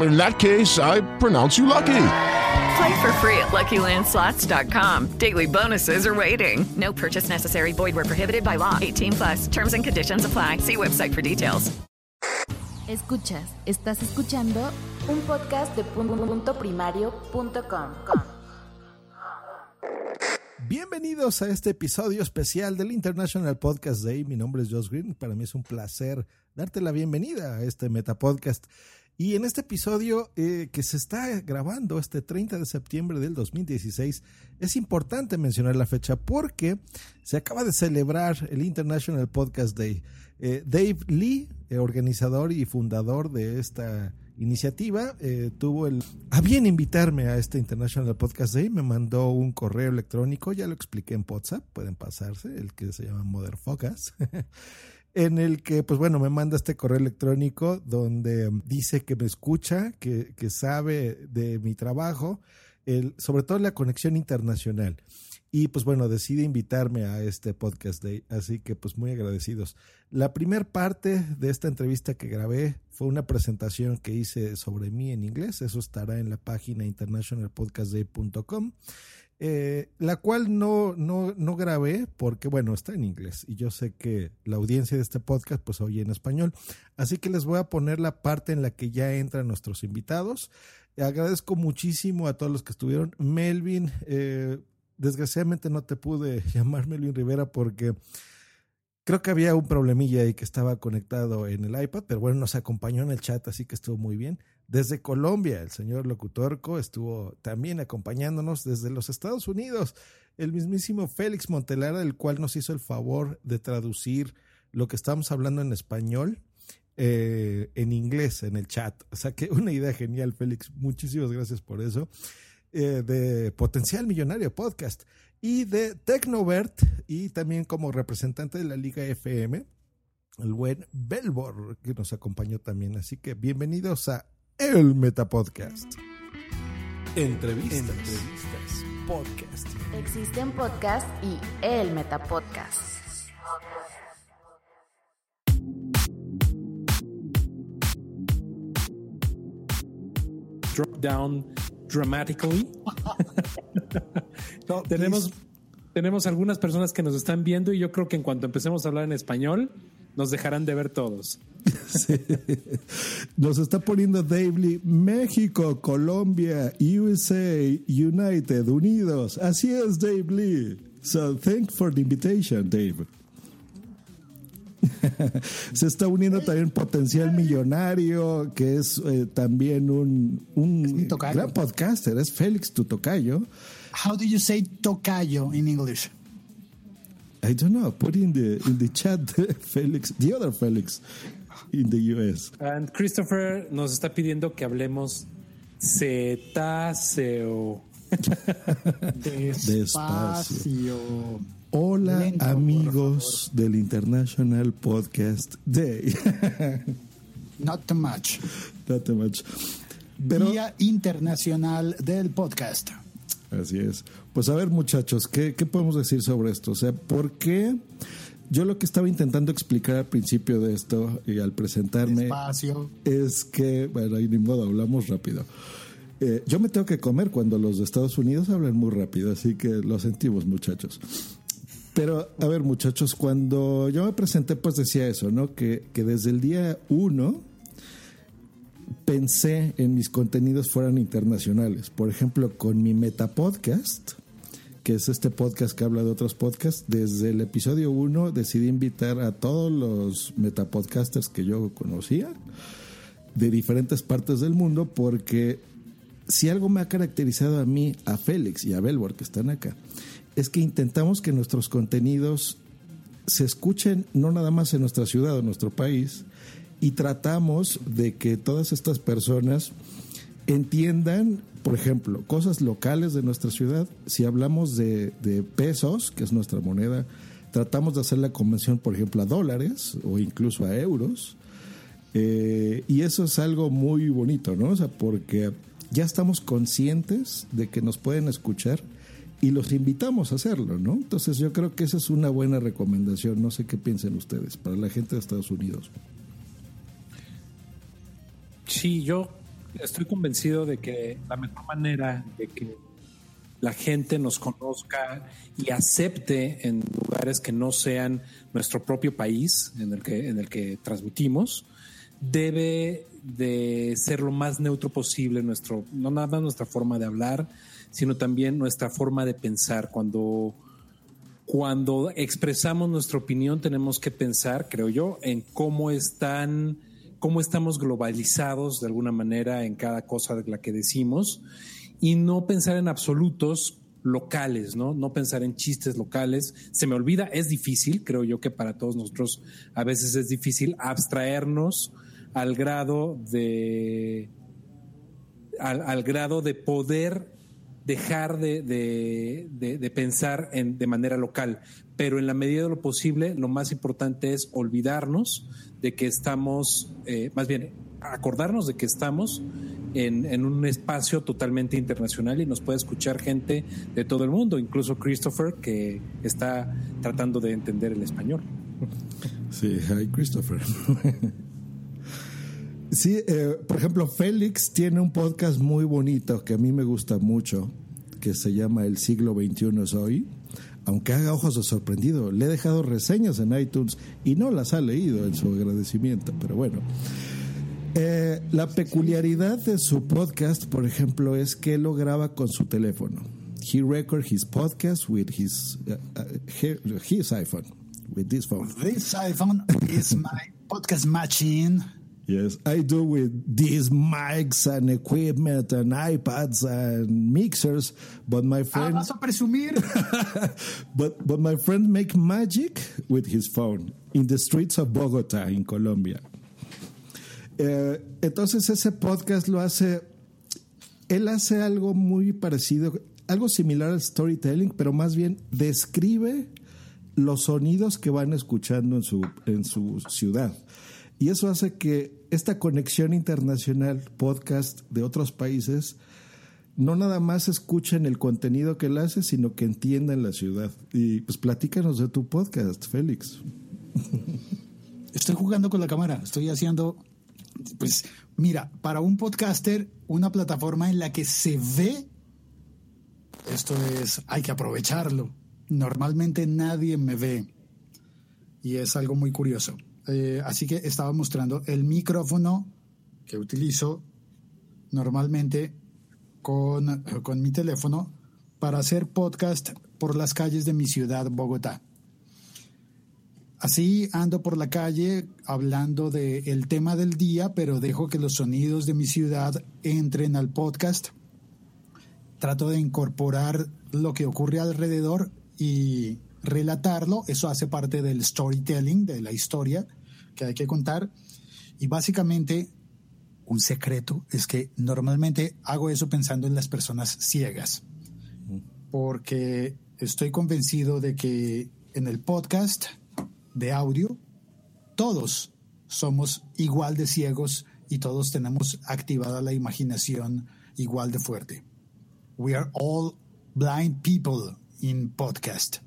In that case, I pronounce you lucky. Play for free at LuckyLandSlots.com. Daily bonuses are waiting. No purchase necessary. Void where prohibited by law. 18 plus. Terms and conditions apply. See website for details. Escuchas, estás escuchando un podcast de punto primario.com. Bienvenidos a este episodio especial del International Podcast Day. Mi nombre es Josh Green. Para mí es un placer darte la bienvenida a este Metapodcast. Y en este episodio eh, que se está grabando este 30 de septiembre del 2016, es importante mencionar la fecha porque se acaba de celebrar el International Podcast Day. Eh, Dave Lee, eh, organizador y fundador de esta iniciativa, eh, tuvo el a bien invitarme a este International Podcast Day, me mandó un correo electrónico, ya lo expliqué en WhatsApp, pueden pasarse, el que se llama Motherfuckers. en el que, pues bueno, me manda este correo electrónico donde dice que me escucha, que, que sabe de mi trabajo, el, sobre todo la conexión internacional. Y pues bueno, decide invitarme a este podcast day, así que pues muy agradecidos. La primera parte de esta entrevista que grabé fue una presentación que hice sobre mí en inglés, eso estará en la página internationalpodcastday.com. Eh, la cual no, no, no grabé porque, bueno, está en inglés y yo sé que la audiencia de este podcast pues oye en español. Así que les voy a poner la parte en la que ya entran nuestros invitados. Agradezco muchísimo a todos los que estuvieron. Melvin, eh, desgraciadamente no te pude llamar Melvin Rivera porque creo que había un problemilla ahí que estaba conectado en el iPad, pero bueno, nos acompañó en el chat, así que estuvo muy bien. Desde Colombia, el señor Locutorco estuvo también acompañándonos desde los Estados Unidos. El mismísimo Félix Montelara, el cual nos hizo el favor de traducir lo que estamos hablando en español eh, en inglés en el chat. O sea que una idea genial, Félix. Muchísimas gracias por eso. Eh, de Potencial Millonario Podcast y de Tecnovert y también como representante de la Liga FM, el buen Belbor, que nos acompañó también. Así que bienvenidos a El Metapodcast. Entrevistas. Entrevistas. Podcast. Existen podcasts y el Metapodcast. drop down dramatically. no, tenemos, tenemos algunas personas que nos están viendo y yo creo que en cuanto empecemos a hablar en español, nos dejarán de ver todos. Sí. Nos está poniendo Dave Lee, México, Colombia, USA, United, Unidos. Así es, Dave Lee. So, thanks for the invitation, Dave. Se está uniendo también Potencial Millonario, que es eh, también un, un gran podcaster, es Félix tu tocayo. How do you say tocayo in English? I don't know. Put in the in the chat Felix, the other Felix in the US. And Christopher nos está pidiendo que hablemos cetáceo. Despacio. Hola Lento, amigos del International Podcast Day. Not too much. Not too much. Pero Día Internacional del Podcast. Así es. Pues a ver, muchachos, ¿qué, ¿qué, podemos decir sobre esto? O sea, ¿por qué? Yo lo que estaba intentando explicar al principio de esto y al presentarme Despacio. es que, bueno, ahí ni modo, hablamos rápido. Eh, yo me tengo que comer cuando los de Estados Unidos hablan muy rápido, así que lo sentimos, muchachos. Pero, a ver, muchachos, cuando yo me presenté, pues decía eso, ¿no? Que, que desde el día uno pensé en mis contenidos fueran internacionales. Por ejemplo, con mi Metapodcast, que es este podcast que habla de otros podcasts. Desde el episodio 1 decidí invitar a todos los metapodcasters que yo conocía de diferentes partes del mundo porque si algo me ha caracterizado a mí, a Félix y a Belbor que están acá, es que intentamos que nuestros contenidos se escuchen no nada más en nuestra ciudad o en nuestro país y tratamos de que todas estas personas entiendan, por ejemplo, cosas locales de nuestra ciudad. Si hablamos de, pesos, que es nuestra moneda, tratamos de hacer la convención, por ejemplo, a dólares o incluso a euros. Eh, y eso es algo muy bonito, ¿no? O sea, porque ya estamos conscientes de que nos pueden escuchar y los invitamos a hacerlo, ¿no? Entonces yo creo que esa es una buena recomendación. No sé qué piensen ustedes para la gente de Estados Unidos. Sí, yo estoy convencido de que la mejor manera de que la gente nos conozca y acepte en lugares que no sean nuestro propio país en el que, en el que transmitimos, debe de ser lo más neutro posible nuestro, no nada más nuestra forma de hablar, sino también nuestra forma de pensar. Cuando, cuando expresamos nuestra opinión tenemos que pensar, creo yo, en cómo están, cómo estamos globalizados de alguna manera en cada cosa de la que decimos y no pensar en absolutos locales, ¿no? No pensar en chistes locales. Se me olvida, es difícil, creo yo que para todos nosotros a veces es difícil abstraernos al grado de al, al grado de poder dejar de, de, de, pensar en, de manera local, pero en la medida de lo posible, lo más importante es olvidarnos de que estamos, eh, más bien, acordarnos de que estamos en, en, un espacio totalmente internacional y nos puede escuchar gente de todo el mundo, incluso Christopher, que está tratando de entender el español. Sí, hi Christopher. Sí, eh, por ejemplo, Félix tiene un podcast muy bonito que a mí me gusta mucho, que se llama El siglo XXI es hoy. Aunque haga ojos de sorprendido, le he dejado reseñas en iTunes y no las ha leído en su agradecimiento, pero bueno. Eh, la peculiaridad de su podcast, por ejemplo, es que lo graba con su teléfono. He records his podcast with his, uh, his iPhone, with this phone. This iPhone is my podcast machine. Yes, I do with these mics and equipment and iPads and mixers, but my friend. Ah, vas a presumir. but but my friend make magic with his phone in the streets of Bogotá, in Colombia. Eh, entonces ese podcast lo hace, él hace algo muy parecido, algo similar al storytelling, pero más bien describe los sonidos que van escuchando en su en su ciudad. Y eso hace que esta conexión internacional, podcast de otros países, no nada más escuchen el contenido que él hace, sino que entiendan la ciudad. Y pues platícanos de tu podcast, Félix. Estoy jugando con la cámara, estoy haciendo, pues mira, para un podcaster, una plataforma en la que se ve, esto es, hay que aprovecharlo. Normalmente nadie me ve y es algo muy curioso. Eh, así que estaba mostrando el micrófono que utilizo normalmente con, con, mi teléfono para hacer podcast por las calles de mi ciudad, Bogotá. Así ando por la calle hablando del el tema del día, pero dejo que los sonidos de mi ciudad entren al podcast. Trato de incorporar lo que ocurre alrededor y relatarlo, eso hace parte del storytelling, de la historia que hay que contar. Y básicamente, un secreto es que normalmente hago eso pensando en las personas ciegas, porque estoy convencido de que en el podcast de audio, todos somos igual de ciegos y todos tenemos activada la imaginación igual de fuerte. We are all blind people in podcast.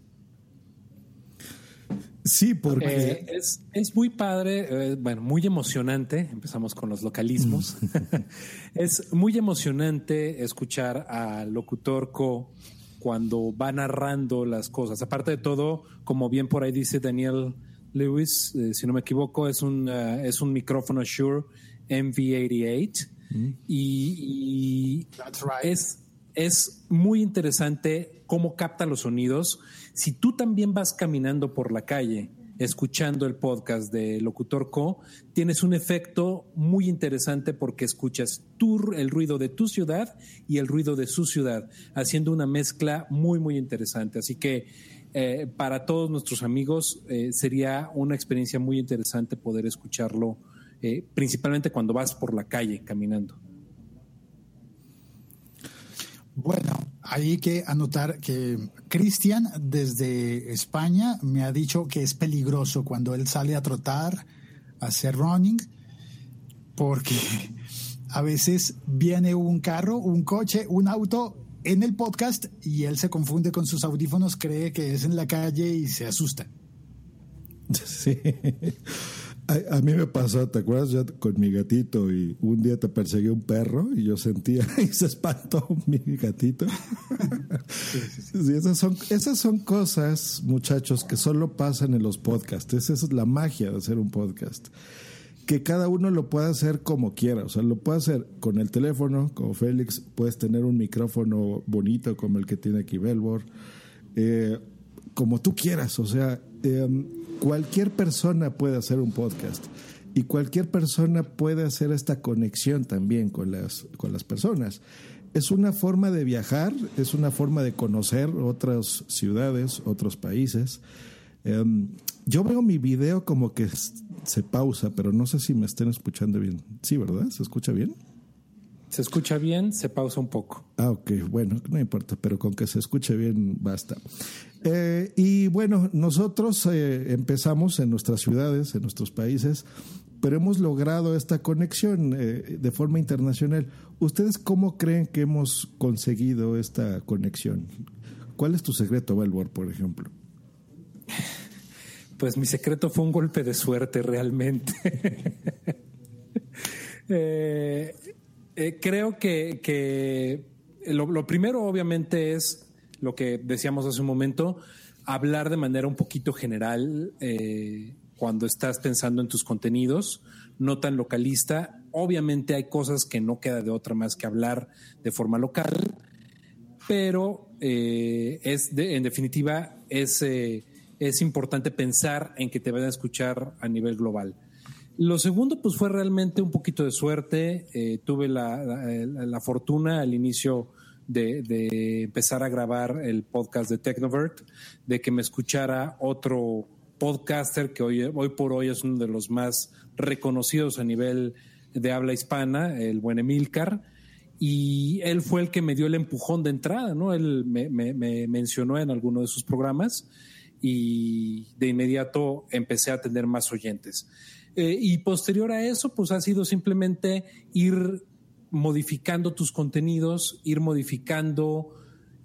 Sí, porque eh, es, es, muy padre, eh, bueno, muy emocionante, empezamos con los localismos, es muy emocionante escuchar al locutor co cuando va narrando las cosas. Aparte de todo, como bien por ahí dice Daniel Lewis, eh, si no me equivoco, es un, uh, es un micrófono Shure MV88 mm. y, y right. es es muy interesante cómo capta los sonidos. Si tú también vas caminando por la calle escuchando el podcast de Locutor Co, tienes un efecto muy interesante porque escuchas el ruido de tu ciudad y el ruido de su ciudad, haciendo una mezcla muy, muy interesante. Así que eh, para todos nuestros amigos eh, sería una experiencia muy interesante poder escucharlo, eh, principalmente cuando vas por la calle caminando. Bueno, hay que anotar que Cristian desde España me ha dicho que es peligroso cuando él sale a trotar, a hacer running, porque a veces viene un carro, un coche, un auto en el podcast y él se confunde con sus audífonos, cree que es en la calle y se asusta. Sí. A, mí me pasó, ¿te acuerdas? Yo con mi gatito y un día te perseguí un perro y yo sentía y se espantó mi gatito. Sí, esas, son, esas son cosas, muchachos, que solo pasan en los podcasts. Esa es la magia de hacer un podcast. Que cada uno lo pueda hacer como quiera. O sea, lo puede hacer con el teléfono, como Félix. Puedes tener un micrófono bonito como el que tiene aquí Belbor. Eh, como tú quieras. O sea, eh, cualquier persona puede hacer un podcast y cualquier persona puede hacer esta conexión también con las, con las personas. Es una forma de viajar, es una forma de conocer otras ciudades, otros países. Em, yo veo mi video como que se pausa, pero no sé si me estén escuchando bien. Sí, ¿verdad? ¿Se escucha bien? Se escucha bien, se pausa un poco. Ah, ok, bueno, no importa, pero con que se escuche bien basta. Eh, y bueno, nosotros eh, empezamos en nuestras ciudades, en nuestros países, pero hemos logrado esta conexión eh, de forma internacional. ¿Ustedes cómo creen que hemos conseguido esta conexión? ¿Cuál es tu secreto, Valbor, por ejemplo? Pues mi secreto fue un golpe de suerte realmente. creo que, lo primero obviamente es lo que decíamos hace un momento, hablar de manera un poquito general eh, cuando estás pensando en tus contenidos, no tan localista. Obviamente hay cosas que no queda de otra más que hablar de forma local, pero eh, es en definitiva es, eh, es importante pensar en que te vayan a escuchar a nivel global. Lo segundo, pues fue realmente un poquito de suerte. tuve la, la, fortuna al inicio de, empezar a grabar el podcast de Technovert, de que me escuchara otro podcaster que hoy, hoy por hoy es uno de los más reconocidos a nivel de habla hispana, el buen Emilcar, y él fue el que me dio el empujón de entrada, ¿no? Él me, mencionó en alguno de sus programas y de inmediato empecé a tener más oyentes. Eh, y posterior a eso, pues ha sido simplemente ir modificando tus contenidos, ir modificando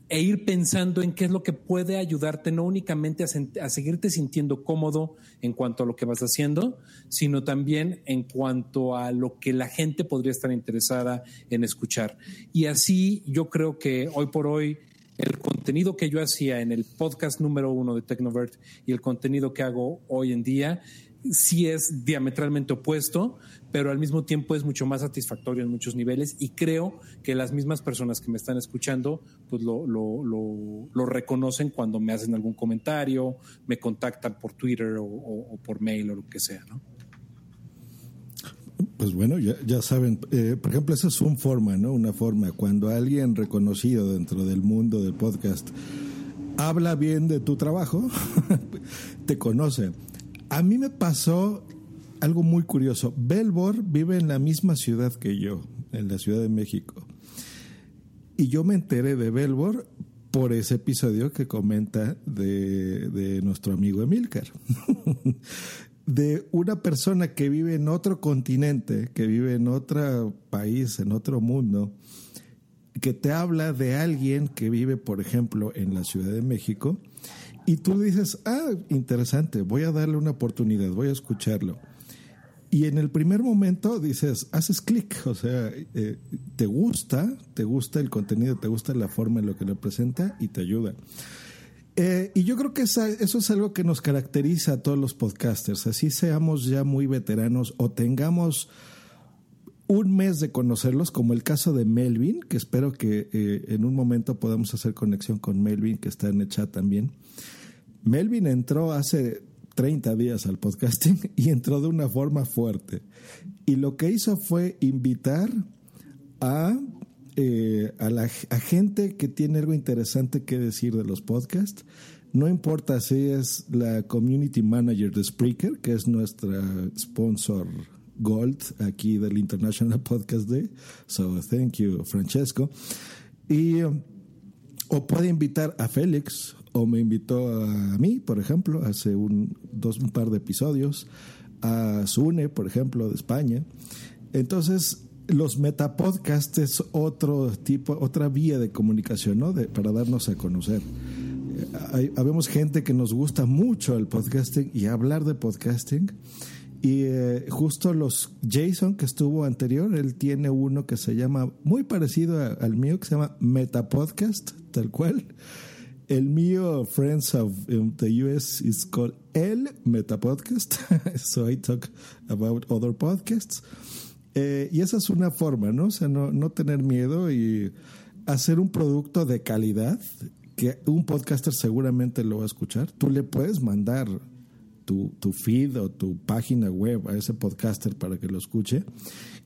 e ir pensando en qué es lo que puede ayudarte no únicamente a, seguirte sintiendo cómodo en cuanto a lo que vas haciendo, sino también en cuanto a lo que la gente podría estar interesada en escuchar. Y así yo creo que hoy por hoy el contenido que yo hacía en el podcast número uno de Technovert y el contenido que hago hoy en día sí es diametralmente opuesto, pero al mismo tiempo es mucho más satisfactorio en muchos niveles y creo que las mismas personas que me están escuchando pues lo, lo, reconocen cuando me hacen algún comentario, me contactan por Twitter o, por mail o lo que sea. Pues bueno, ya, ya saben, eh, por ejemplo, esa es una forma, ¿no? Una forma, cuando alguien reconocido dentro del mundo del podcast habla bien de tu trabajo, te conoce. A mí me pasó algo muy curioso. Belbor vive en la misma ciudad que yo, en la Ciudad de México. Y yo me enteré de Belbor por ese episodio que comenta de, nuestro amigo Emilcar. de una persona que vive en otro continente, que vive en otro país, en otro mundo, que te habla de alguien que vive, por ejemplo, en la Ciudad de México, y tú dices, ah, interesante, voy a darle una oportunidad, voy a escucharlo. Y en el primer momento dices, haces clic, o sea, eh, te gusta, te gusta el contenido, te gusta la forma en lo que lo presenta y te ayuda. Eh, y yo creo que eso es algo que nos caracteriza a todos los podcasters, así seamos ya muy veteranos o tengamos un mes de conocerlos, como el caso de Melvin, que espero que eh, en un momento podamos hacer conexión con Melvin, que está en el chat también. Melvin entró hace 30 días al podcasting y entró de una forma fuerte. Y lo que hizo fue invitar a, eh, a la gente que tiene algo interesante que decir de los podcasts. No importa si es la community manager de Spreaker, que es nuestra sponsor Gold aquí del International Podcast Day. So thank you, Francesco. Y o puede invitar a Félix, o me invitó a mí, por ejemplo, hace un, dos, un par de episodios, a Sune, por ejemplo, de España. Entonces, los metapodcasts es otro tipo, otra vía de comunicación, ¿no? De, para darnos a conocer. Hay, habemos gente que nos gusta mucho el podcasting y hablar de podcasting. Y eh, justo los Jason que estuvo anterior, él tiene uno que se llama muy parecido al mío, que se llama Metapodcast, tal cual. El mío, Friends of the US, is called El Metapodcast. so I talk about other podcasts. Eh, y esa es una forma, ¿no? O sea, no, no tener miedo y hacer un producto de calidad que un podcaster seguramente lo va a escuchar. Tú le puedes mandar tu, tu, feed o tu página web a ese podcaster para que lo escuche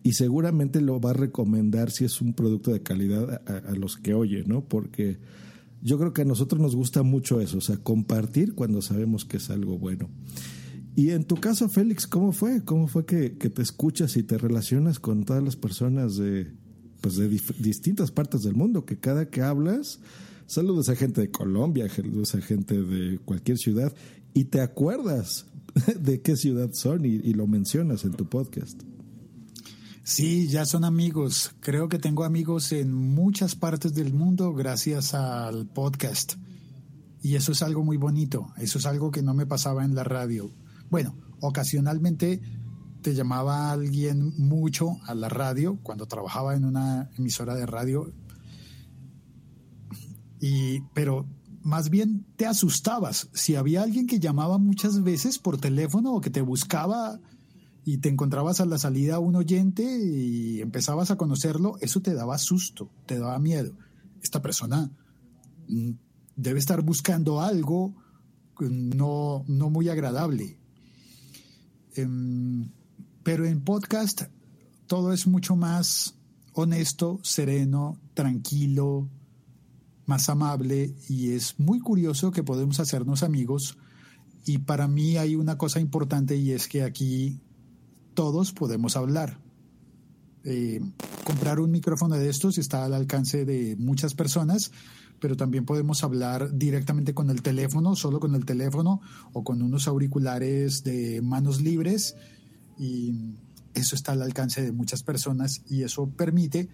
y seguramente lo va a recomendar si es un producto de calidad a, a los que oye, ¿no? Porque yo creo que a nosotros nos gusta mucho eso, o sea, compartir cuando sabemos que es algo bueno. Y en tu caso, Félix, ¿cómo fue? ¿Cómo fue que, te escuchas y te relacionas con todas las personas de, pues de distintas partes del mundo? Que cada que hablas, saludos a gente de Colombia, saludos a gente de cualquier ciudad, y te acuerdas de qué ciudad son y lo mencionas en tu podcast. Sí, ya son amigos. Creo que tengo amigos en muchas partes del mundo gracias al podcast. Y eso es algo muy bonito. Eso es algo que no me pasaba en la radio. Bueno, ocasionalmente te llamaba alguien mucho a la radio cuando trabajaba en una emisora de radio. Y, pero más bien te asustabas. Si había alguien que llamaba muchas veces por teléfono o que te buscaba y te encontrabas a la salida un oyente y empezabas a conocerlo, eso te daba susto, te daba miedo. Esta persona mm, debe estar buscando algo no, no muy agradable. Pero en podcast todo es mucho más honesto, sereno, tranquilo, más amable y es muy curioso que podemos hacernos amigos. Y para mí hay una cosa importante y es que aquí todos podemos hablar. Eh, comprar un micrófono de estos está al alcance de muchas personas, pero también podemos hablar directamente con el teléfono, solo con el teléfono o con unos auriculares de manos libres y eso está al alcance de muchas personas y eso permite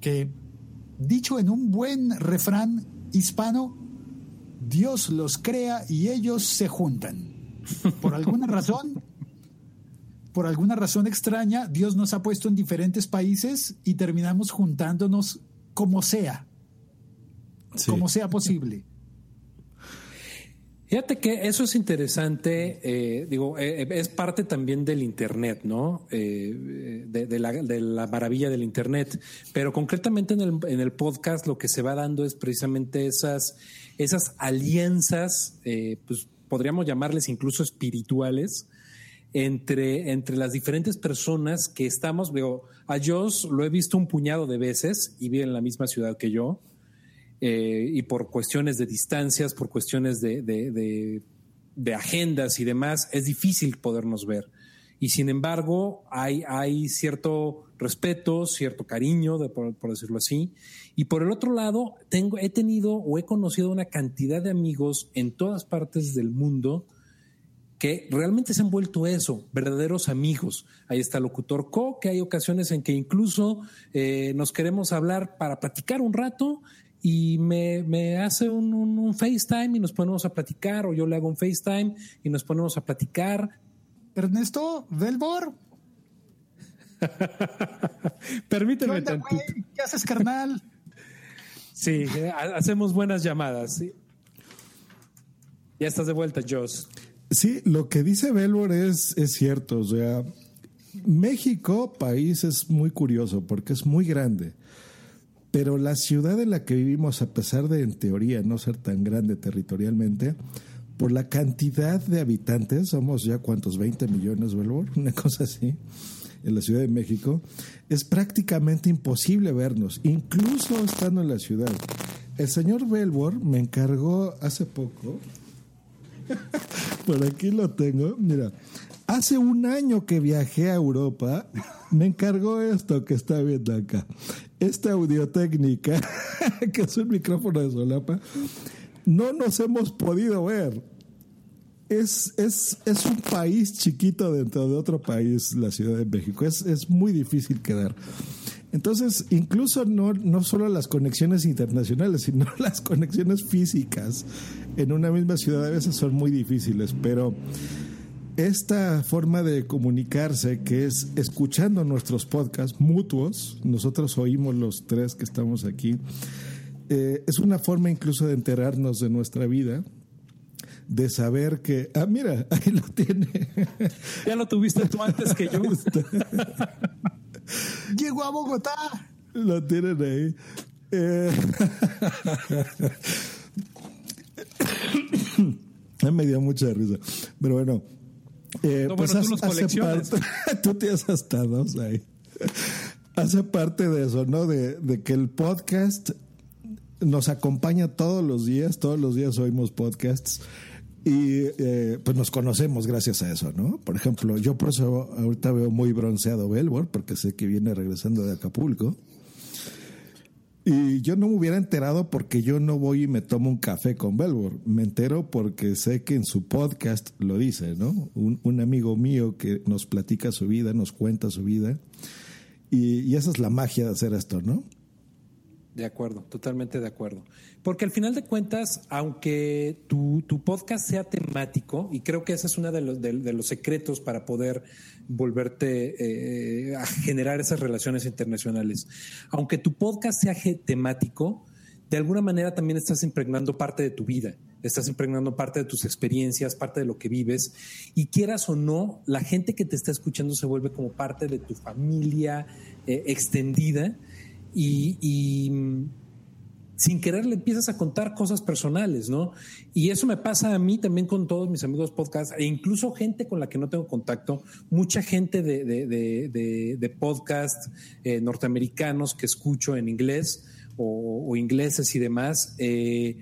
que, dicho en un buen refrán hispano, Dios los crea y ellos se juntan. Por alguna razón, por alguna razón extraña, Dios nos ha puesto en diferentes países y terminamos juntándonos como sea, sí. como sea posible. Fíjate que eso es interesante, eh, digo, eh, es parte también del Internet, ¿no? Eh, de, de, la, de, la, maravilla del Internet, pero concretamente en el, en el, podcast lo que se va dando es precisamente esas, esas alianzas, eh, pues podríamos llamarles incluso espirituales, entre, entre las diferentes personas que estamos. Digo, a Joss lo he visto un puñado de veces y vive en la misma ciudad que yo. Eh, y por cuestiones de distancias, por cuestiones de, de, de, de, agendas y demás, es difícil podernos ver. Y sin embargo, hay, hay cierto respeto, cierto cariño, por, por, decirlo así. Y por el otro lado, tengo, he tenido o he conocido una cantidad de amigos en todas partes del mundo que realmente se han vuelto eso, verdaderos amigos. Ahí está Locutor Co, que hay ocasiones en que incluso eh, nos queremos hablar para platicar un rato y me, me hace un, un, un, FaceTime y nos ponemos a platicar, o yo le hago un FaceTime y nos ponemos a platicar. Ernesto, Velbor. Permíteme ¿Qué, onda, ¿Qué haces, carnal? sí, hacemos buenas llamadas. ¿sí? Ya estás de vuelta, Joss. Sí, lo que dice Belbor es, es cierto. O sea, México, país, es muy curioso porque es muy grande. Pero la ciudad en la que vivimos, a pesar de en teoría no ser tan grande territorialmente, por la cantidad de habitantes, somos ya cuántos, 20 millones, ¿verdad? Una cosa así, en la Ciudad de México, es prácticamente imposible vernos, incluso estando en la ciudad. El señor Belbor me encargó hace poco, por aquí lo tengo, mira, hace un año que viajé a Europa, me encargó esto que está viendo acá, esta audiotécnica, que es un micrófono de solapa, no nos hemos podido ver. Es, es, es, un país chiquito dentro de otro país, la Ciudad de México. Es, es muy difícil quedar. Entonces, incluso no, no solo las conexiones internacionales, sino las conexiones físicas en una misma ciudad a veces son muy difíciles, pero esta forma de comunicarse que es escuchando nuestros podcasts mutuos, nosotros oímos los tres que estamos aquí, eh, es una forma incluso de enterarnos de nuestra vida, de saber que, ah, mira, ahí lo tiene. Ya lo tuviste tú antes que yo. Llegó a Bogotá. Lo tienen ahí. Eh... me dio mucha risa. Pero bueno. Eh, No, pues bueno, tú hace- los parte- tú tienes hasta dos ahí. Hace parte de eso, ¿no? De, de que el podcast nos acompaña todos los días, todos los días oímos podcasts y eh, pues nos conocemos gracias a eso, ¿no? Por ejemplo, yo por eso ahorita veo muy bronceado Belbor, porque sé que viene regresando de Acapulco. Y yo no me hubiera enterado porque yo no voy y me tomo un café con Belbor. Me entero porque sé que en su podcast lo dice, ¿no? Un, un amigo mío que nos platica su vida, nos cuenta su vida. Y, y esa es la magia de hacer esto, ¿no? De acuerdo, totalmente de acuerdo. Porque al final de cuentas, aunque tu, tu podcast sea temático, y creo que ese es uno de los, de, los secretos para poder volverte eh, a generar esas relaciones internacionales, aunque tu podcast sea temático, de alguna manera también estás impregnando parte de tu vida, estás impregnando parte de tus experiencias, parte de lo que vives, y quieras o no, la gente que te está escuchando se vuelve como parte de tu familia eh, extendida y, y, sin querer le empiezas a contar cosas personales, ¿no? Y eso me pasa a mí también con todos mis amigos podcast e incluso gente con la que no tengo contacto, mucha gente de, de, de, podcast eh, norteamericanos que escucho en inglés o, ingleses y demás. eh,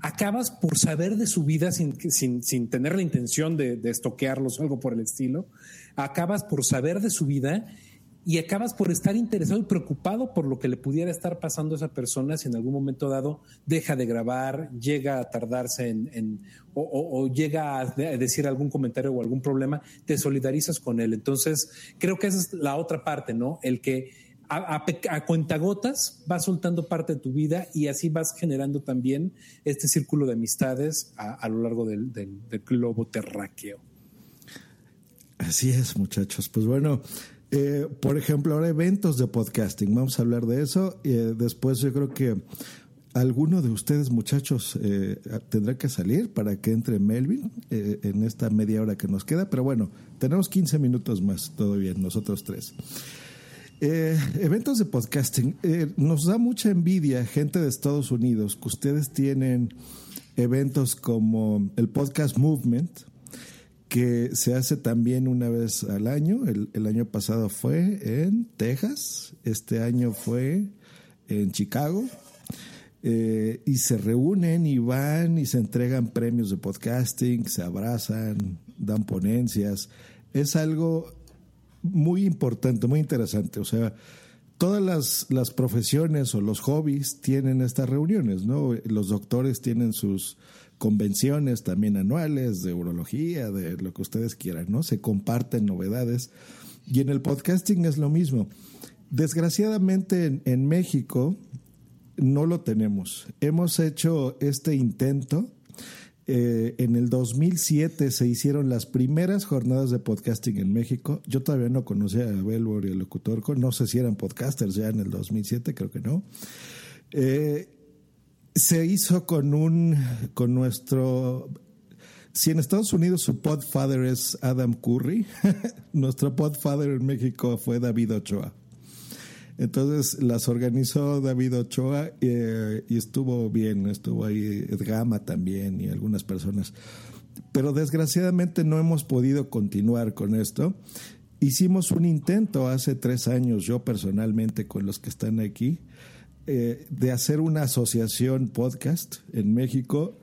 acabas por saber de su vida sin, sin, sin tener la intención de, de estoquearlos o algo por el estilo, acabas por saber de su vida y acabas por estar interesado y preocupado por lo que le pudiera estar pasando a esa persona si en algún momento dado deja de grabar, llega a tardarse en, o, llega a de- a decir algún comentario o algún problema, te solidarizas con él. Entonces, creo que esa es la otra parte, ¿no? El que a, a a cuentagotas vas soltando parte de tu vida y así vas generando también este círculo de amistades a, lo largo del- del globo terráqueo. Así es, muchachos. Pues bueno, eh, por ejemplo, ahora eventos de podcasting. Vamos a hablar de eso. Eh, después yo creo que alguno de ustedes, muchachos, eh, tendrá que salir para que entre Melvin eh, en esta media hora que nos queda. Pero bueno, tenemos 15 minutos más, bien, nosotros tres. Eh, eventos de podcasting. Eh, nos da mucha envidia, gente de Estados Unidos, que ustedes tienen eventos como el Podcast Movement, que se hace también una vez al año. El, el año pasado fue en Texas, este año fue en Chicago. Eh, y se reúnen y van y se entregan premios de podcasting, se abrazan, dan ponencias. Es algo muy importante, muy interesante. O sea, todas las, las profesiones o los hobbies tienen estas reuniones, ¿no? Los doctores tienen sus convenciones también anuales de urología, de lo que ustedes quieran, ¿no? Se comparten novedades. Y en el podcasting es lo mismo. Desgraciadamente en, México no lo tenemos. Hemos hecho este intento. Eh, en el 2007 se hicieron las primeras jornadas de podcasting en México. Yo todavía no conocía a Belbor y el locutor, no sé si eran podcasters ya en el 2007, creo que no. Eh, se hizo con un, con nuestro, Si en Estados Unidos su podfather es Adam Curry, nuestro podfather en México fue David Ochoa. Entonces las organizó David Ochoa eh, y estuvo bien, estuvo ahí Edgama también y algunas personas. Pero desgraciadamente no hemos podido continuar con esto. Hicimos un intento hace tres años, yo personalmente, con los que están aquí, eh, de hacer una asociación podcast en México,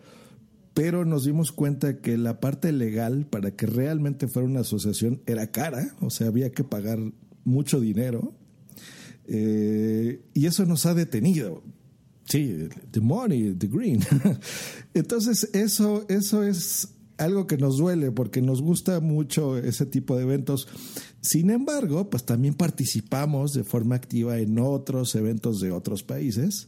pero nos dimos cuenta que la parte legal para que realmente fuera una asociación era cara, o sea, había que pagar mucho dinero eh, y eso nos ha detenido. Sí, the money, the green. Entonces, eso, eso es algo que nos duele porque nos gusta mucho ese tipo de eventos. Sin embargo, pues también participamos de forma activa en otros eventos de otros países.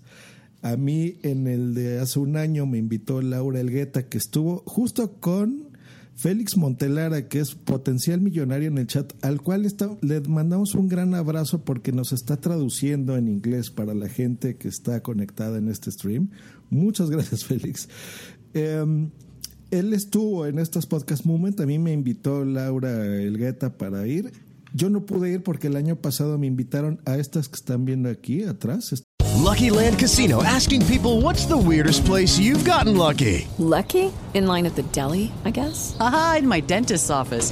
A mí en el de hace un año me invitó Laura Elgueta, que estuvo justo con Félix Montelara, que es potencial millonario en el chat, al cual le mandamos un gran abrazo porque nos está traduciendo en inglés para la gente que está conectada en este stream. Muchas gracias, Félix. Em, él estuvo en estos podcast Movement, a mí me invitó Laura Elgueta para ir. Yo no pude ir porque el año pasado me invitaron a estas que están viendo aquí atrás. Lucky Land Casino asking people what's the weirdest place you've gotten lucky. Lucky? In line at the deli, I guess. Aha, in my dentist's office.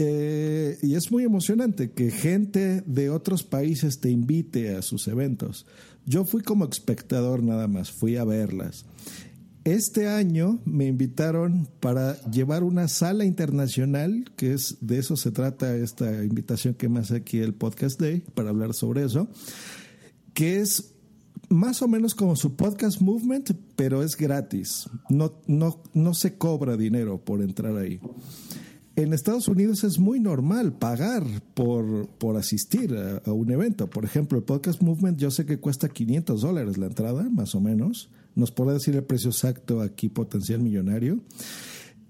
Eh, y es muy emocionante que gente de otros países te invite a sus eventos. Yo fui como espectador nada más, fui a verlas. Este año me invitaron para llevar una sala internacional, que es de eso se trata esta invitación que me hace aquí el Podcast Day, para hablar sobre eso, que es más o menos como su podcast movement, pero es gratis. No, no, no se cobra dinero por entrar ahí en Estados Unidos es muy normal pagar por, por asistir a, un evento. Por ejemplo, el Podcast Movement yo sé que cuesta 500 dólares la entrada, más o menos. Nos puede decir el precio exacto aquí, potencial millonario.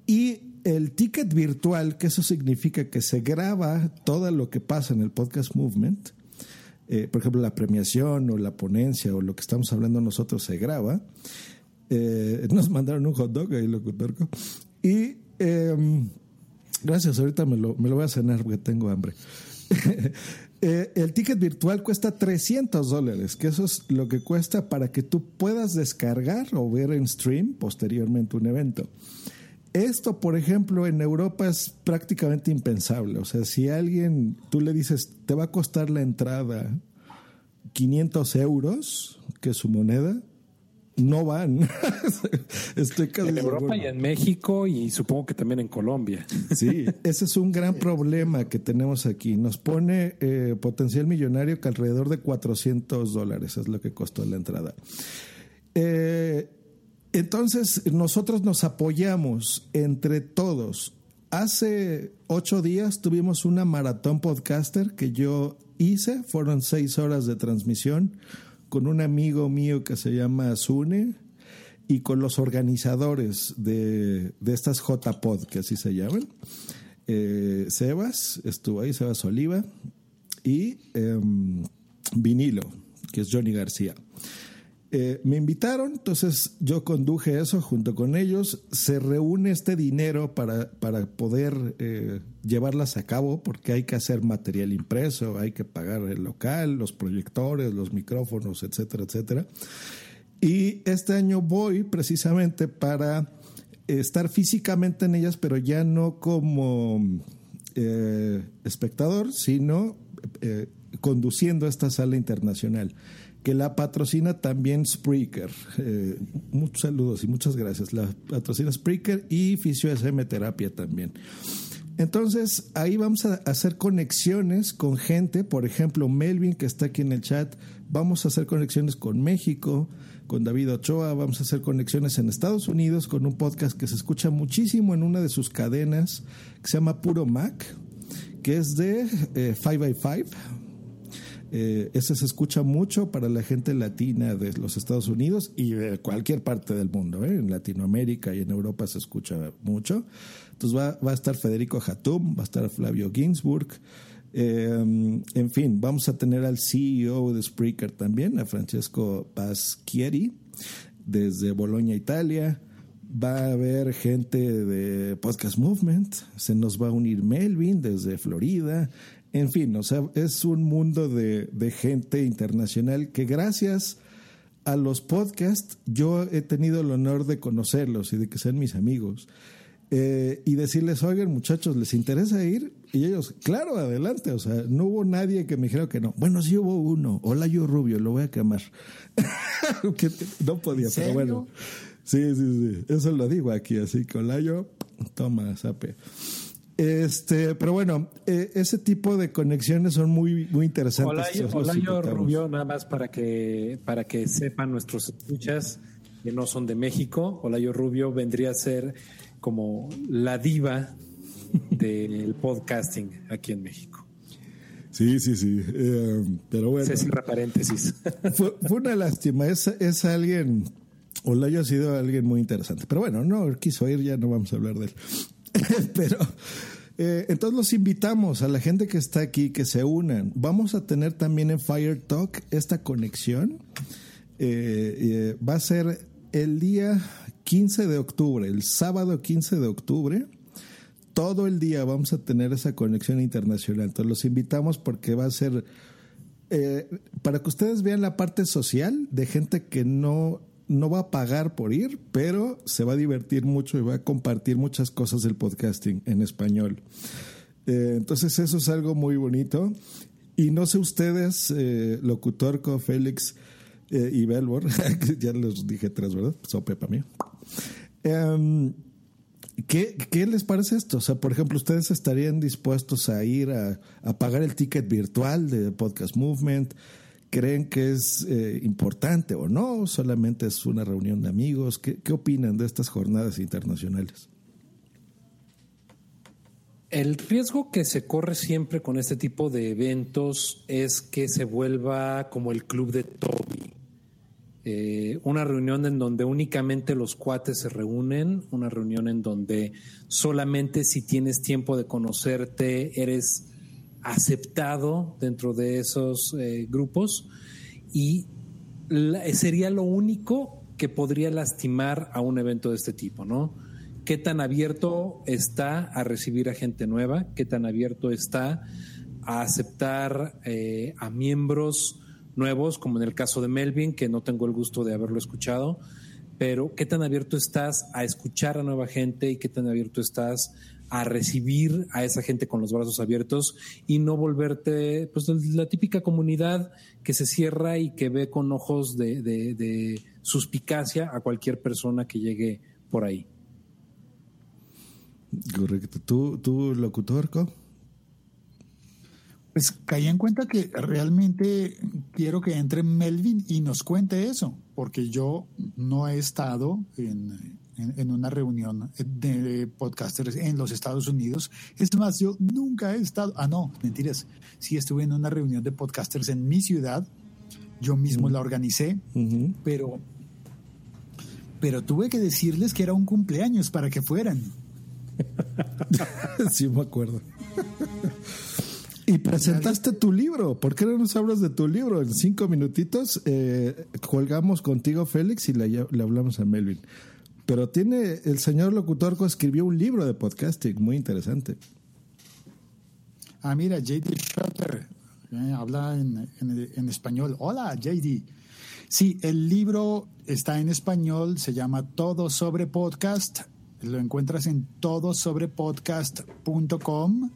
Y el ticket virtual, que eso significa que se graba todo lo que pasa en el Podcast Movement. Eh, por ejemplo, la premiación o la ponencia o lo que estamos hablando nosotros se graba. Eh, nos mandaron un hot dog ahí, locutor. Y... Em, Gracias, ahorita me lo, me lo voy a cenar porque tengo hambre. Eh, el ticket virtual cuesta 300 dólares, que eso es lo que cuesta para que tú puedas descargar o ver en stream posteriormente un evento. Esto, por ejemplo, en Europa es prácticamente impensable. O sea, si alguien, tú le dices, te va a costar la entrada 500 euros, que es su moneda, no van. Estoy en Europa y en México y supongo que también en Colombia. Sí, ese es un gran problema que tenemos aquí. Nos pone eh, potencial millonario que alrededor de 400 dólares es lo que costó la entrada. Eh, entonces, nosotros nos apoyamos entre todos. Hace ocho días tuvimos una maratón podcaster que yo hice, fueron seis horas de transmisión con un amigo mío que se llama Sune y con los organizadores de, de estas JPod, que así se llaman. Eh, Sebas, estuvo ahí, Sebas Oliva, y em, Vinilo, que es Johnny García. Eh, me invitaron, entonces yo conduje eso junto con ellos. Se reúne este dinero para, para poder eh, llevarlas a cabo porque hay que hacer material impreso, hay que pagar el local, los proyectores, los micrófonos, etcétera, etcétera. Y este año voy precisamente para estar físicamente en ellas, pero ya no como eh, espectador, sino conduciendo esta sala internacional que la patrocina también Spreaker. Eh, muchos saludos y muchas gracias. La patrocina Spreaker y Fisio SM Terapia también. Entonces, ahí vamos a hacer conexiones con gente, por ejemplo, Melvin, que está aquí en el chat, vamos a hacer conexiones con México, con David Ochoa, vamos a hacer conexiones en Estados Unidos con un podcast que se escucha muchísimo en una de sus cadenas, que se llama Puro Mac, que es de 5x5. Eh, ese se escucha mucho para la gente latina de los Estados Unidos y de cualquier parte del mundo. ¿eh? En Latinoamérica y en Europa se escucha mucho. Entonces va, a estar Federico Hatum, va a estar Flavio Ginsburg. Eh, en fin, vamos a tener al CEO de Spreaker también, a Francesco Paschieri, desde Bolonia, Italia. Va a haber gente de Podcast Movement, se nos va a unir Melvin desde Florida. En fin, o sea, es un mundo de, de gente internacional que gracias a los podcasts yo he tenido el honor de conocerlos y de que sean mis amigos. Eh, y decirles, oigan muchachos, ¿les interesa ir? Y ellos, claro, adelante. O sea, no hubo nadie que me dijera que no. Bueno, sí hubo uno. Hola, yo Rubio, lo voy a quemar. que no podía, pero bueno. Sí, sí, sí. Eso lo digo aquí, así que hola, yo, toma, sape. Este, pero bueno, eh, ese tipo de conexiones son muy, muy interesantes. Hola, yo, Rubio, nada más para que, para que sepan nuestros escuchas que no son de México. Hola, yo Rubio vendría a ser como la diva del podcasting aquí en México. Sí, sí, sí. Eh, pero bueno. Se cierra paréntesis. Fue, fue, una lástima. Es, es alguien, Olayo ha sido alguien muy interesante. Pero bueno, no quiso ir, ya no vamos a hablar de él. pero eh, entonces los invitamos a la gente que está aquí que se unan. Vamos a tener también en Fire Talk esta conexión. Eh, va a ser el día 15 de octubre, el sábado 15 de octubre, todo el día vamos a tener esa conexión internacional. Entonces los invitamos porque va a ser eh, para que ustedes vean la parte social de gente que no, no va a pagar por ir, pero se va a divertir mucho y va a compartir muchas cosas del podcasting en español. Eh, entonces eso es algo muy bonito. Y no sé ustedes, eh, Locutorco, Félix, eh, y Belbor, ya los dije tres, ¿verdad? Sope para mí. Um, ¿qué, ¿Qué les parece esto? O sea, por ejemplo, ¿ustedes estarían dispuestos a ir a, a pagar el ticket virtual de Podcast Movement? ¿Creen que es eh, importante o no? ¿Solamente es una reunión de amigos? ¿Qué, ¿Qué opinan de estas jornadas internacionales? El riesgo que se corre siempre con este tipo de eventos es que se vuelva como el club de Toby. Eh, una reunión en donde únicamente los cuates se reúnen, una reunión en donde solamente si tienes tiempo de conocerte eres aceptado dentro de esos eh, grupos y sería lo único que podría lastimar a un evento de este tipo, ¿no? ¿Qué tan abierto está a recibir a gente nueva? ¿Qué tan abierto está a aceptar eh, a miembros nuevos, como en el caso de Melvin, que no tengo el gusto de haberlo escuchado, pero qué tan abierto estás a escuchar a nueva gente y qué tan abierto estás a recibir a esa gente con los brazos abiertos y no volverte pues la típica comunidad que se cierra y que ve con ojos de, de, de suspicacia a cualquier persona que llegue por ahí. Correcto. ¿Tú, tú locutor, Co? Pues caí en cuenta que realmente quiero que entre Melvin y nos cuente eso, porque yo no he estado en, en, en, una reunión de podcasters en los Estados Unidos. Es más, yo nunca he estado, ah, no, mentiras, sí estuve en una reunión de podcasters en mi ciudad, yo mismo uh -huh. la organicé, uh -huh. pero, pero tuve que decirles que era un cumpleaños para que fueran. sí, me acuerdo. Y presentaste tu libro. ¿Por qué no nos hablas de tu libro? En cinco minutitos eh, colgamos contigo, Félix, y le, le, hablamos a Melvin. Pero tiene, el señor locutor escribió un libro de podcasting muy interesante. Ah, mira, JD Schroeder eh, habla en, en, español. Hola, JD. Sí, el libro está en español, se llama Todo sobre Podcast. Lo encuentras en todosobrepodcast.com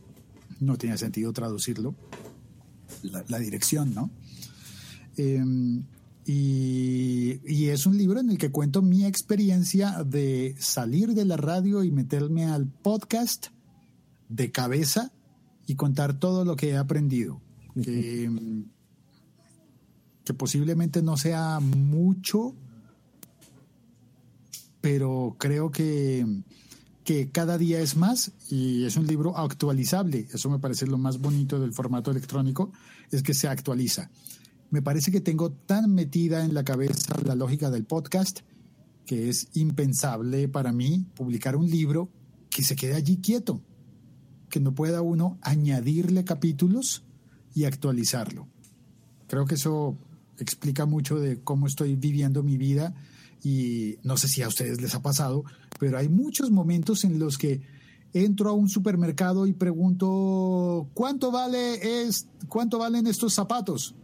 no tiene sentido traducirlo, la, dirección, ¿no? Eh, y, y, es un libro en el que cuento mi experiencia de salir de la radio y meterme al podcast de cabeza y contar todo lo que he aprendido. Que, que posiblemente no sea mucho, pero creo que, que cada día es más y es un libro actualizable. Eso me parece lo más bonito del formato electrónico, es que se actualiza. Me parece que tengo tan metida en la cabeza la lógica del podcast que es impensable para mí publicar un libro que se quede allí quieto, que no pueda uno añadirle capítulos y actualizarlo. Creo que eso explica mucho de cómo estoy viviendo mi vida y no sé si a ustedes les ha pasado, pero hay muchos momentos en los que entro a un supermercado y pregunto cuánto vale es cuánto valen estos zapatos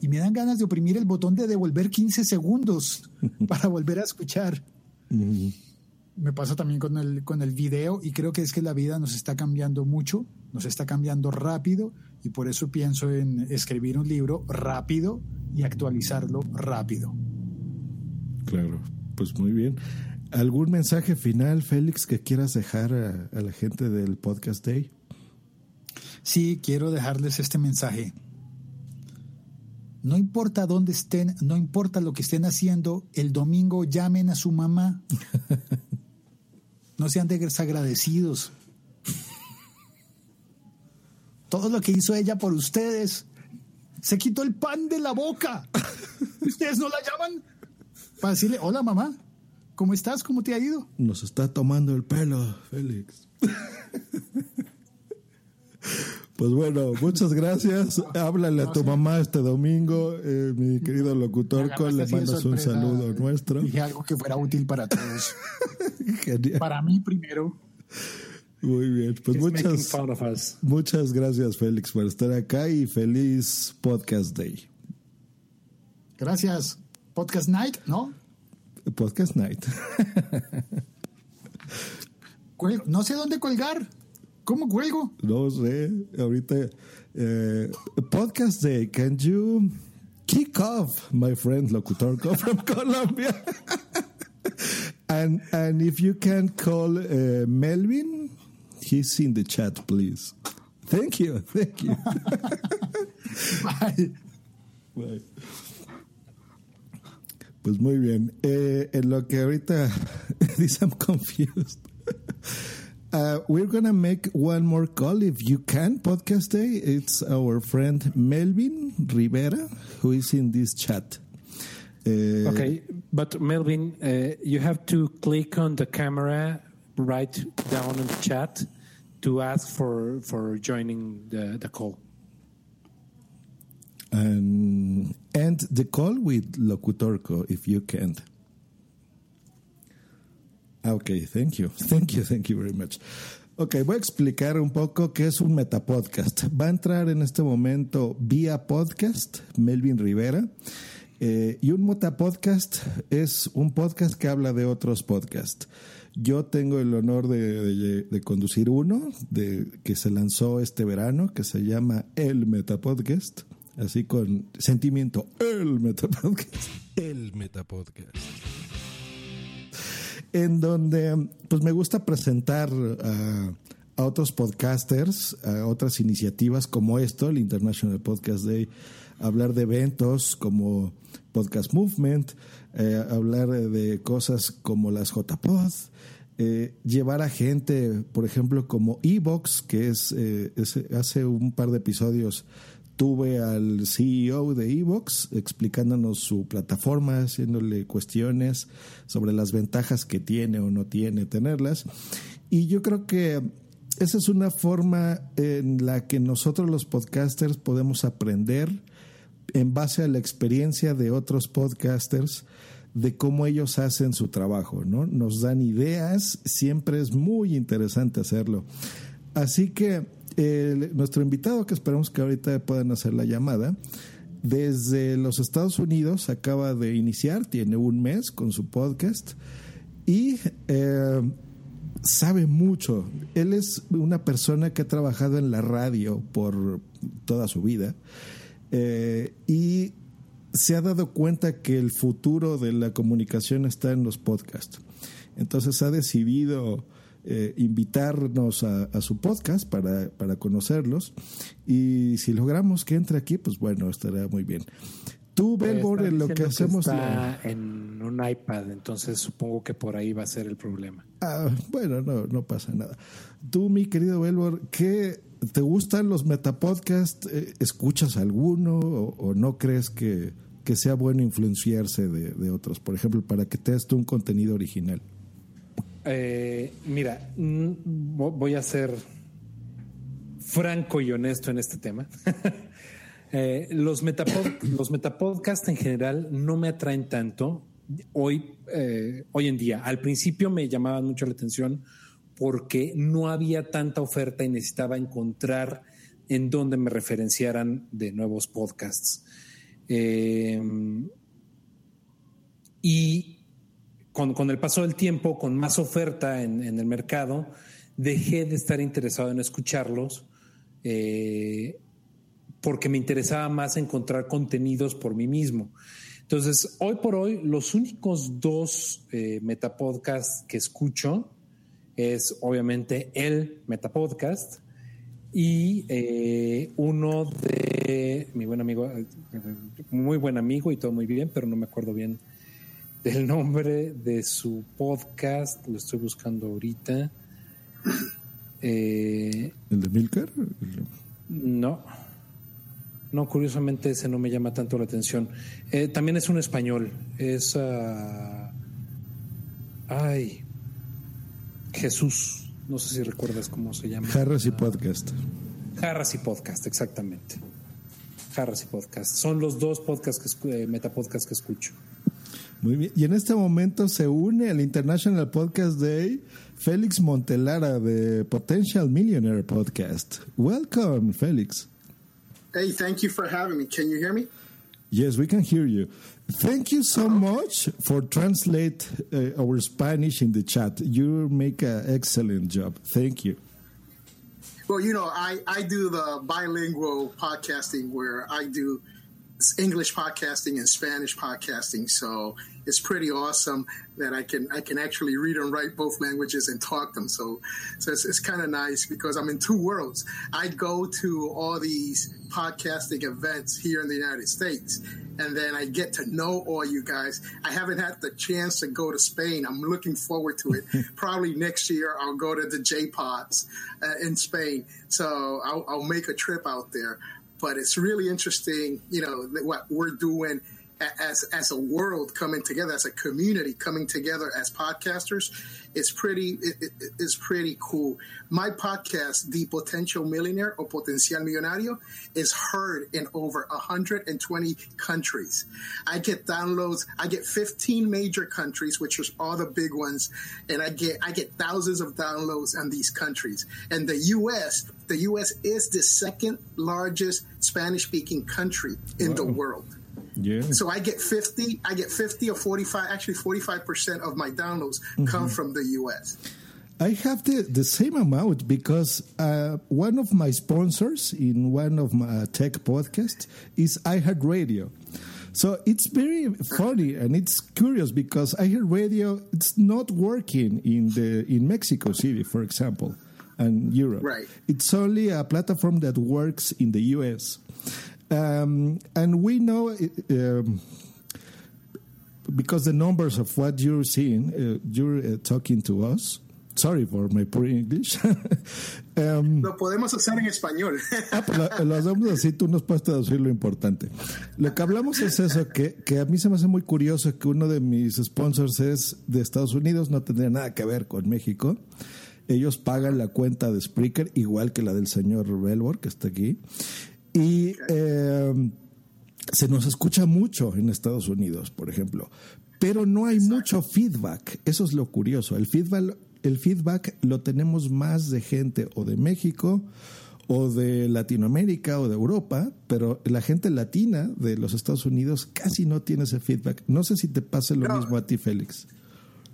y me dan ganas de oprimir el botón de devolver 15 segundos para volver a escuchar. Me pasa también con el, con el video y creo que es que la vida nos está cambiando mucho, nos está cambiando rápido y por eso pienso en escribir un libro rápido y actualizarlo rápido. Claro, pues muy bien. ¿Algún mensaje final, Félix, que quieras dejar a, a la gente del Podcast Day? Sí, quiero dejarles este mensaje. No importa dónde estén, no importa lo que estén haciendo, el domingo llamen a su mamá. No sean desagradecidos. Todo lo que hizo ella por ustedes. Se quitó el pan de la boca. ¿Ustedes no la llaman? Para decirle, hola mamá, ¿cómo estás? ¿Cómo te ha ido? Nos está tomando el pelo, Félix. Pues bueno, muchas gracias. Háblale a tu mamá este domingo, eh, mi querido locutor. Le mandas un saludo nuestro. Dije algo que fuera útil para todos. Para mí primero. Muy bien, pues muchas, muchas gracias Félix por estar acá y feliz Podcast Day. Gracias. Podcast Night, ¿no? Podcast Night. no sé dónde colgar. ¿Cómo cuelgo? No sé. Ahorita. Eh, podcast Day. Can you kick off, my friend Locutor from Colombia? and and if you can call uh, Melvin, he's in the chat, please. Thank you. Thank you. Bye. Bye. Pues muy bien. Eh, en lo que ahorita dice I'm confused. Uh, we're gonna make one more call if you can. Podcast day. It's our friend Melvin Rivera who is in this chat. Uh, okay, but Melvin, uh, you have to click on the camera right down in the chat to ask for for joining the the call. And end the call with Locutorco if you can. Ah, ok, thank you. Thank you, thank you very much. Ok, voy a explicar un poco qué es un metapodcast. Va a entrar en este momento vía podcast Melvin Rivera. Eh, y un metapodcast es un podcast que habla de otros podcasts. Yo tengo el honor de, conducir uno de, que se lanzó este verano, que se llama El Metapodcast, así con sentimiento, El Metapodcast. El Metapodcast. En donde pues me gusta presentar a, a, otros podcasters, a otras iniciativas como esto, el International Podcast Day, hablar de eventos como Podcast Movement, eh, hablar de cosas como las JPod, eh, llevar a gente, por ejemplo, como Evox, que es, eh, es, hace un par de episodios tuve al CEO de Evox explicándonos su plataforma, haciéndole cuestiones sobre las ventajas que tiene o no tiene tenerlas. Y yo creo que esa es una forma en la que nosotros los podcasters podemos aprender en base a la experiencia de otros podcasters de cómo ellos hacen su trabajo, ¿no? Nos dan ideas, siempre es muy interesante hacerlo. Así que nuestro invitado, que esperamos que ahorita puedan hacer la llamada, desde los Estados Unidos acaba de iniciar, tiene un mes con su podcast y eh, sabe mucho. Él es una persona que ha trabajado en la radio por toda su vida eh, y se ha dado cuenta que el futuro de la comunicación está en los podcasts. Entonces ha decidido eh, invitarnos a, a, su podcast para, para conocerlos. Y si logramos que entre aquí, pues bueno, estará muy bien. Tú, Belbor, en lo que hacemos. está en un iPad, entonces supongo que por ahí va a ser el problema. Ah, bueno, no, no pasa nada. Tú, mi querido Belbor, ¿qué te gustan los metapodcasts? Eh, ¿Escuchas alguno o, o no crees que, que, sea bueno influenciarse de, de, otros? Por ejemplo, para que te des un contenido original. Eh, mira, voy a ser franco y honesto en este tema. eh, los, metapod los metapodcasts en general no me atraen tanto hoy, eh, hoy en día. Al principio me llamaban mucho la atención porque no había tanta oferta y necesitaba encontrar en dónde me referenciaran de nuevos podcasts. Y con, con, el paso del tiempo, con más oferta en, en, el mercado, dejé de estar interesado en escucharlos eh, porque me interesaba más encontrar contenidos por mí mismo. Entonces, hoy por hoy, los únicos dos eh, metapodcasts que escucho es obviamente el metapodcast y eh, uno de mi buen amigo, muy buen amigo y todo muy bien, pero no me acuerdo bien del nombre de su podcast, lo estoy buscando ahorita. Eh, ¿El de Milker? No. No, curiosamente ese no me llama tanto la atención. Eh, también es un español. Es. Uh, ay. Jesús. No sé si recuerdas cómo se llama. Jarras y Podcast. Jarras y Podcast, exactamente. Jarras y Podcast. Son los dos podcasts que, eh, metapodcasts que escucho. Muy bien. Y en este momento se une al International Podcast Day Félix Montelara de Potential Millionaire Podcast. Welcome, Félix. Hey, thank you for having me. Can you hear me? Yes, we can hear you. Thank you so much for translate uh, our Spanish in the chat. You make an excellent job. Thank you. Well, you know, I, I do the bilingual podcasting where I do English podcasting and Spanish podcasting. So it's pretty awesome that I can I can actually read and write both languages and talk them. So so it's, it's kind of nice because I'm in two worlds. I go to all these podcasting events here in the United States, and then I get to know all you guys. I haven't had the chance to go to Spain. I'm looking forward to it. Probably next year I'll go to the JPods uh, in Spain. So I'll, I'll make a trip out there but it's really interesting, you know, what we're doing as as a world coming together, as a community coming together as podcasters. It's pretty it, it, it's pretty cool. My podcast, The Potential Millionaire or Potencial Millonario, is heard in over 120 countries. I get downloads. I get 15 major countries, which are all the big ones, and I get I get thousands of downloads on these countries. And the U.S. the U.S. is the second largest Spanish speaking country in wow. the world. Yeah. So I get 50, I get 50 or 45, actually 45% of my downloads mm-hmm. come from the US. I have the, the same amount because uh, one of my sponsors in one of my tech podcasts is iHeartRadio. So it's very funny and it's curious because iHeartRadio it's not working in the in Mexico City, for example, and Europe. Right. It's only a platform that works in the US. Um, and we know um, because the numbers of what you're seeing, uh, you're uh, talking to us. Sorry for my poor English. um, lo podemos hacer en español. ah, pues lo, lo, hacemos así, tú nos puedes traducir lo importante. Lo que hablamos es eso, que, que, a mí se me hace muy curioso que uno de mis sponsors es de Estados Unidos, no tendría nada que ver con México. Ellos pagan la cuenta de Spreaker, igual que la del señor Belbor, que está aquí. Y eh, se nos escucha mucho en Estados Unidos, por ejemplo, pero no hay Exacto. mucho feedback. Eso es lo curioso. El feedback, el feedback lo tenemos más de gente o de México o de Latinoamérica o de Europa, pero la gente latina de los Estados Unidos casi no tiene ese feedback. No sé si te pasa lo no. mismo a ti, Félix.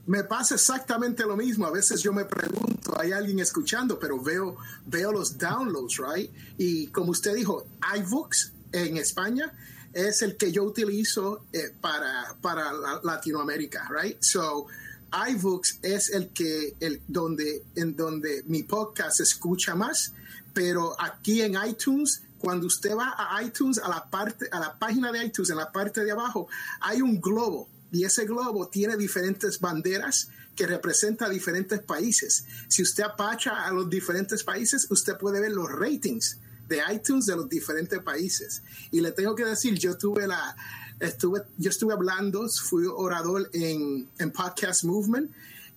Me pasa exactamente lo mismo. A veces yo me pregunto, hay alguien escuchando, pero veo, veo los downloads, right? Y como usted dijo, iBooks en España es el que yo utilizo eh, para, para Latinoamérica, right? So, iBooks es el que, el, donde, en donde mi podcast se escucha más, pero aquí en iTunes, cuando usted va a iTunes, a la parte, a la página de iTunes, en la parte de abajo, hay un globo y ese globo tiene diferentes banderas que representan diferentes países. Si usted apacha a los diferentes países, usted puede ver los ratings de iTunes de los diferentes países. Y le tengo que decir, yo tuve la, estuve, yo estuve hablando, fui orador en, en Podcast Movement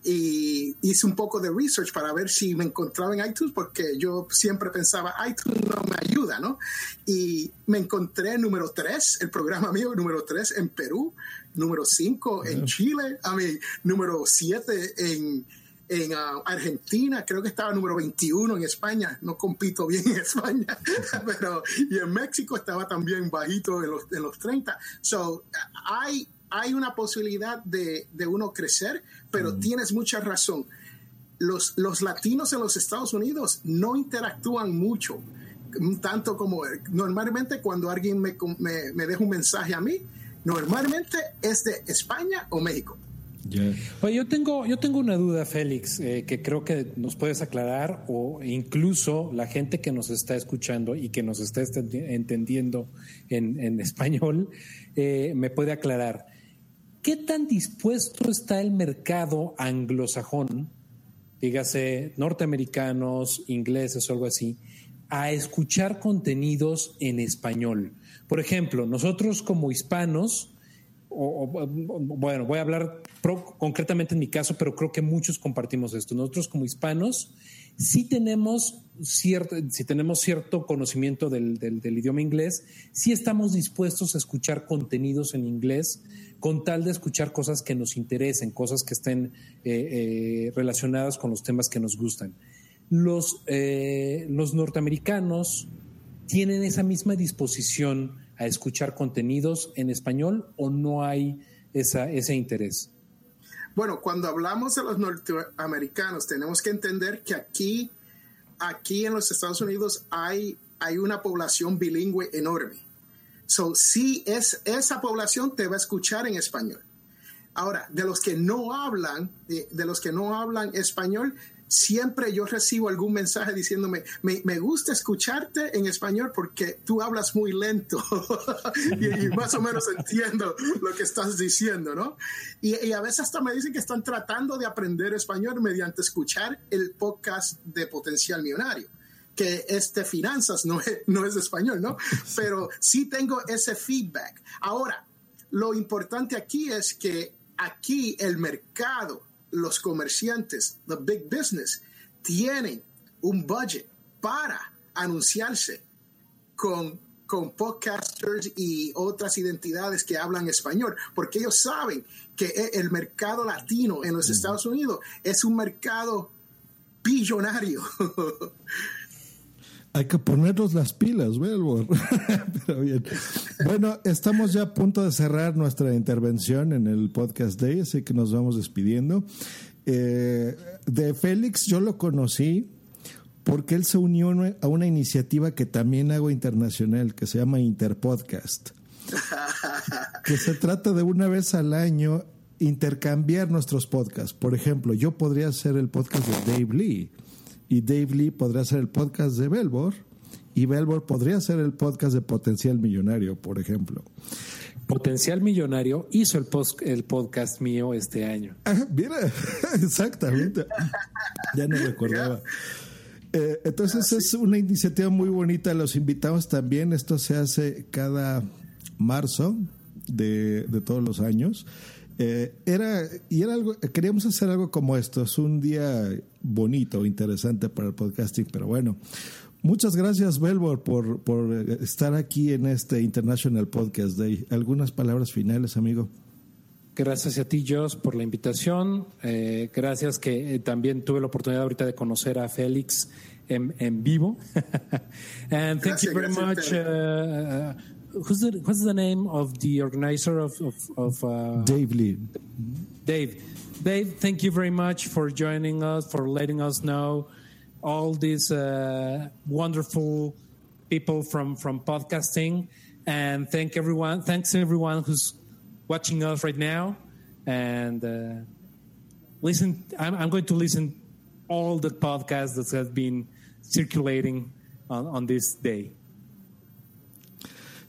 y hice un poco de research para ver si me encontraba en iTunes porque yo siempre pensaba iTunes no me ayuda, ¿no? Y me encontré número 3, el programa mío número 3 en Perú, número 5 en Chile, a mí número 7 en, en uh, Argentina, creo que estaba número 21 en España, no compito bien en España, pero y en México estaba también bajito en los, en los 30. So, hay, hay una posibilidad de, de uno crecer, pero tienes mucha razón. Los, los latinos en los Estados Unidos no interactúan mucho, tanto como normalmente cuando alguien me, me, me deja un mensaje a mí, normalmente es de España o México. Oye, yo tengo, yo tengo una duda, Félix, eh, que creo que nos puedes aclarar o incluso la gente que nos está escuchando y que nos está entendiendo en, en español eh, me puede aclarar. ¿Qué tan dispuesto está el mercado anglosajón, dígase norteamericanos, ingleses o algo así, a escuchar contenidos en español? Por ejemplo, nosotros como hispanos, o, bueno, voy a hablar concretamente en mi caso, pero creo que muchos compartimos esto. Nosotros como hispanos tenemos cierto, si tenemos cierto conocimiento del, idioma inglés, sí estamos dispuestos a escuchar contenidos en inglés con tal de escuchar cosas que nos interesen, cosas que estén eh, eh, relacionadas con los temas que nos gustan. Los, eh, los norteamericanos tienen esa misma disposición a escuchar contenidos en español o no hay esa, ese interés? Bueno, cuando hablamos de los norteamericanos, tenemos que entender que aquí, aquí en los Estados Unidos hay, hay una población bilingüe enorme. So, sí, es, esa población te va a escuchar en español. Ahora, de los que no hablan, de, de los que no hablan español, siempre yo recibo algún mensaje diciéndome, me, me, gusta escucharte en español porque tú hablas muy lento y, más o menos entiendo lo que estás diciendo, ¿no? Y, a veces hasta me dicen que están tratando de aprender español mediante escuchar el podcast de Potencial Millonario que es de finanzas, no es, no es español, ¿no? Pero sí tengo ese feedback. Ahora, lo importante aquí es que aquí el mercado los comerciantes, the big business, tienen un budget para anunciarse con, con podcasters y otras identidades que hablan español, porque ellos saben que el mercado latino en los Estados Unidos es un mercado billonario. Hay que ponernos las pilas, Belbor. Pero bien. Bueno, estamos ya a punto de cerrar nuestra intervención en el podcast Day, así que nos vamos despidiendo. Eh, de Félix yo lo conocí porque él se unió a una iniciativa que también hago internacional, que se llama Interpodcast. que se trata de una vez al año intercambiar nuestros podcasts. Por ejemplo, yo podría hacer el podcast de Dave Lee y Dave Lee podría hacer el podcast de Belbor y Belbor podría hacer el podcast de Potencial Millonario, por ejemplo. Potencial Millonario hizo el, post, el podcast mío este año. Ah, mira, exactamente. Ya no recordaba. Eh, entonces es una iniciativa muy bonita. Los invitamos también. Esto se hace cada marzo de, de todos los años. Eh, era, y era algo, queríamos hacer algo como esto, es un día bonito, interesante para el podcasting, pero bueno. Muchas gracias, Belbor, por, por estar aquí en este International Podcast Day. ¿Algunas palabras finales, amigo? Gracias a ti, Joss, por la invitación. Eh, gracias que eh, también tuve la oportunidad ahorita de conocer a Félix en, en vivo. And thank you very much. Who's the what's the name of the organizer of of, of uh, Dave Lee. Dave, Dave, thank you very much for joining us, for letting us know all these uh, wonderful people from from podcasting, and thank everyone. Thanks everyone who's watching us right now, and uh, listen. I'm, I'm going to listen all the podcasts that have been circulating on, on this day.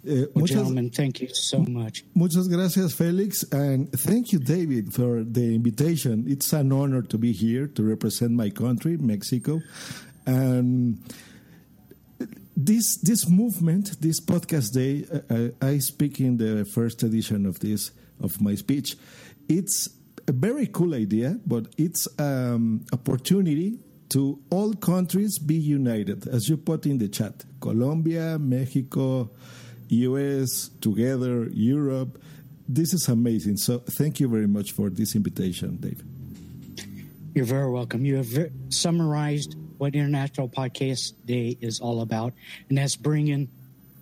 Eh, Well, gentlemen, thank you so much. Muchas gracias, Felix. And thank you, David, for the invitation. It's an honor to be here to represent my country, Mexico. And this this movement, this podcast day, uh, I speak in the first edition of this of my speech. It's a very cool idea, but it's um, opportunity to all countries be united, as you put in the chat. Colombia, Mexico, US, together, Europe. This is amazing. So thank you very much for this invitation, Dave. You're very welcome. You have summarized what International Podcast Day is all about, and that's bringing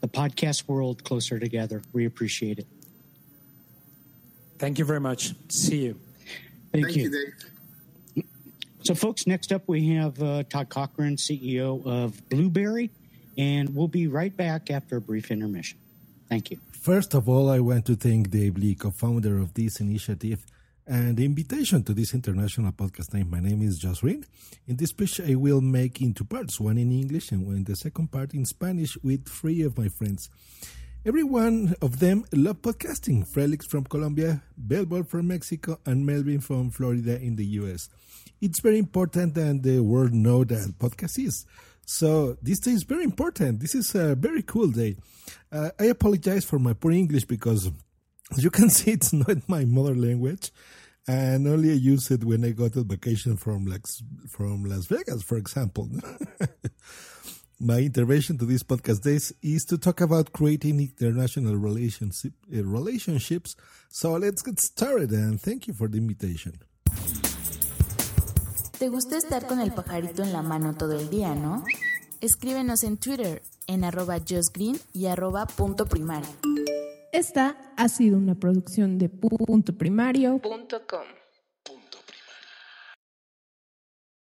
the podcast world closer together. We appreciate it. Thank you very much. See you. Thank, Thank you. you, Dave. So, folks, next up we have uh, Todd Cochran, CEO of Blueberry, and we'll be right back after a brief intermission. Thank you. First of all, I want to thank Dave Lee, co-founder of this initiative, and the invitation to this international podcast. My name is Josh In this speech, I will make into parts, one in English and one the second part in Spanish with three of my friends. Every one of them love podcasting. Felix from Colombia, Belbor from Mexico, and Melvin from Florida in the US. It's very important that the world know that podcast is. So this day is very important. This is a very cool day. Uh, I apologize for my poor English because, you can see, it's not my mother language, and only I use it when I go to vacation from Las from Las Vegas, for example. my intervention to this podcast days is to talk about creating international relationship, uh, relationships. So let's get started, and thank you for the invitation. ¿Te gusta estar con el pajarito en la mano todo el día, no? Escríbenos en Twitter en arroba justgreen y arroba punto primario. Esta ha sido una producción de puntoprimario.com.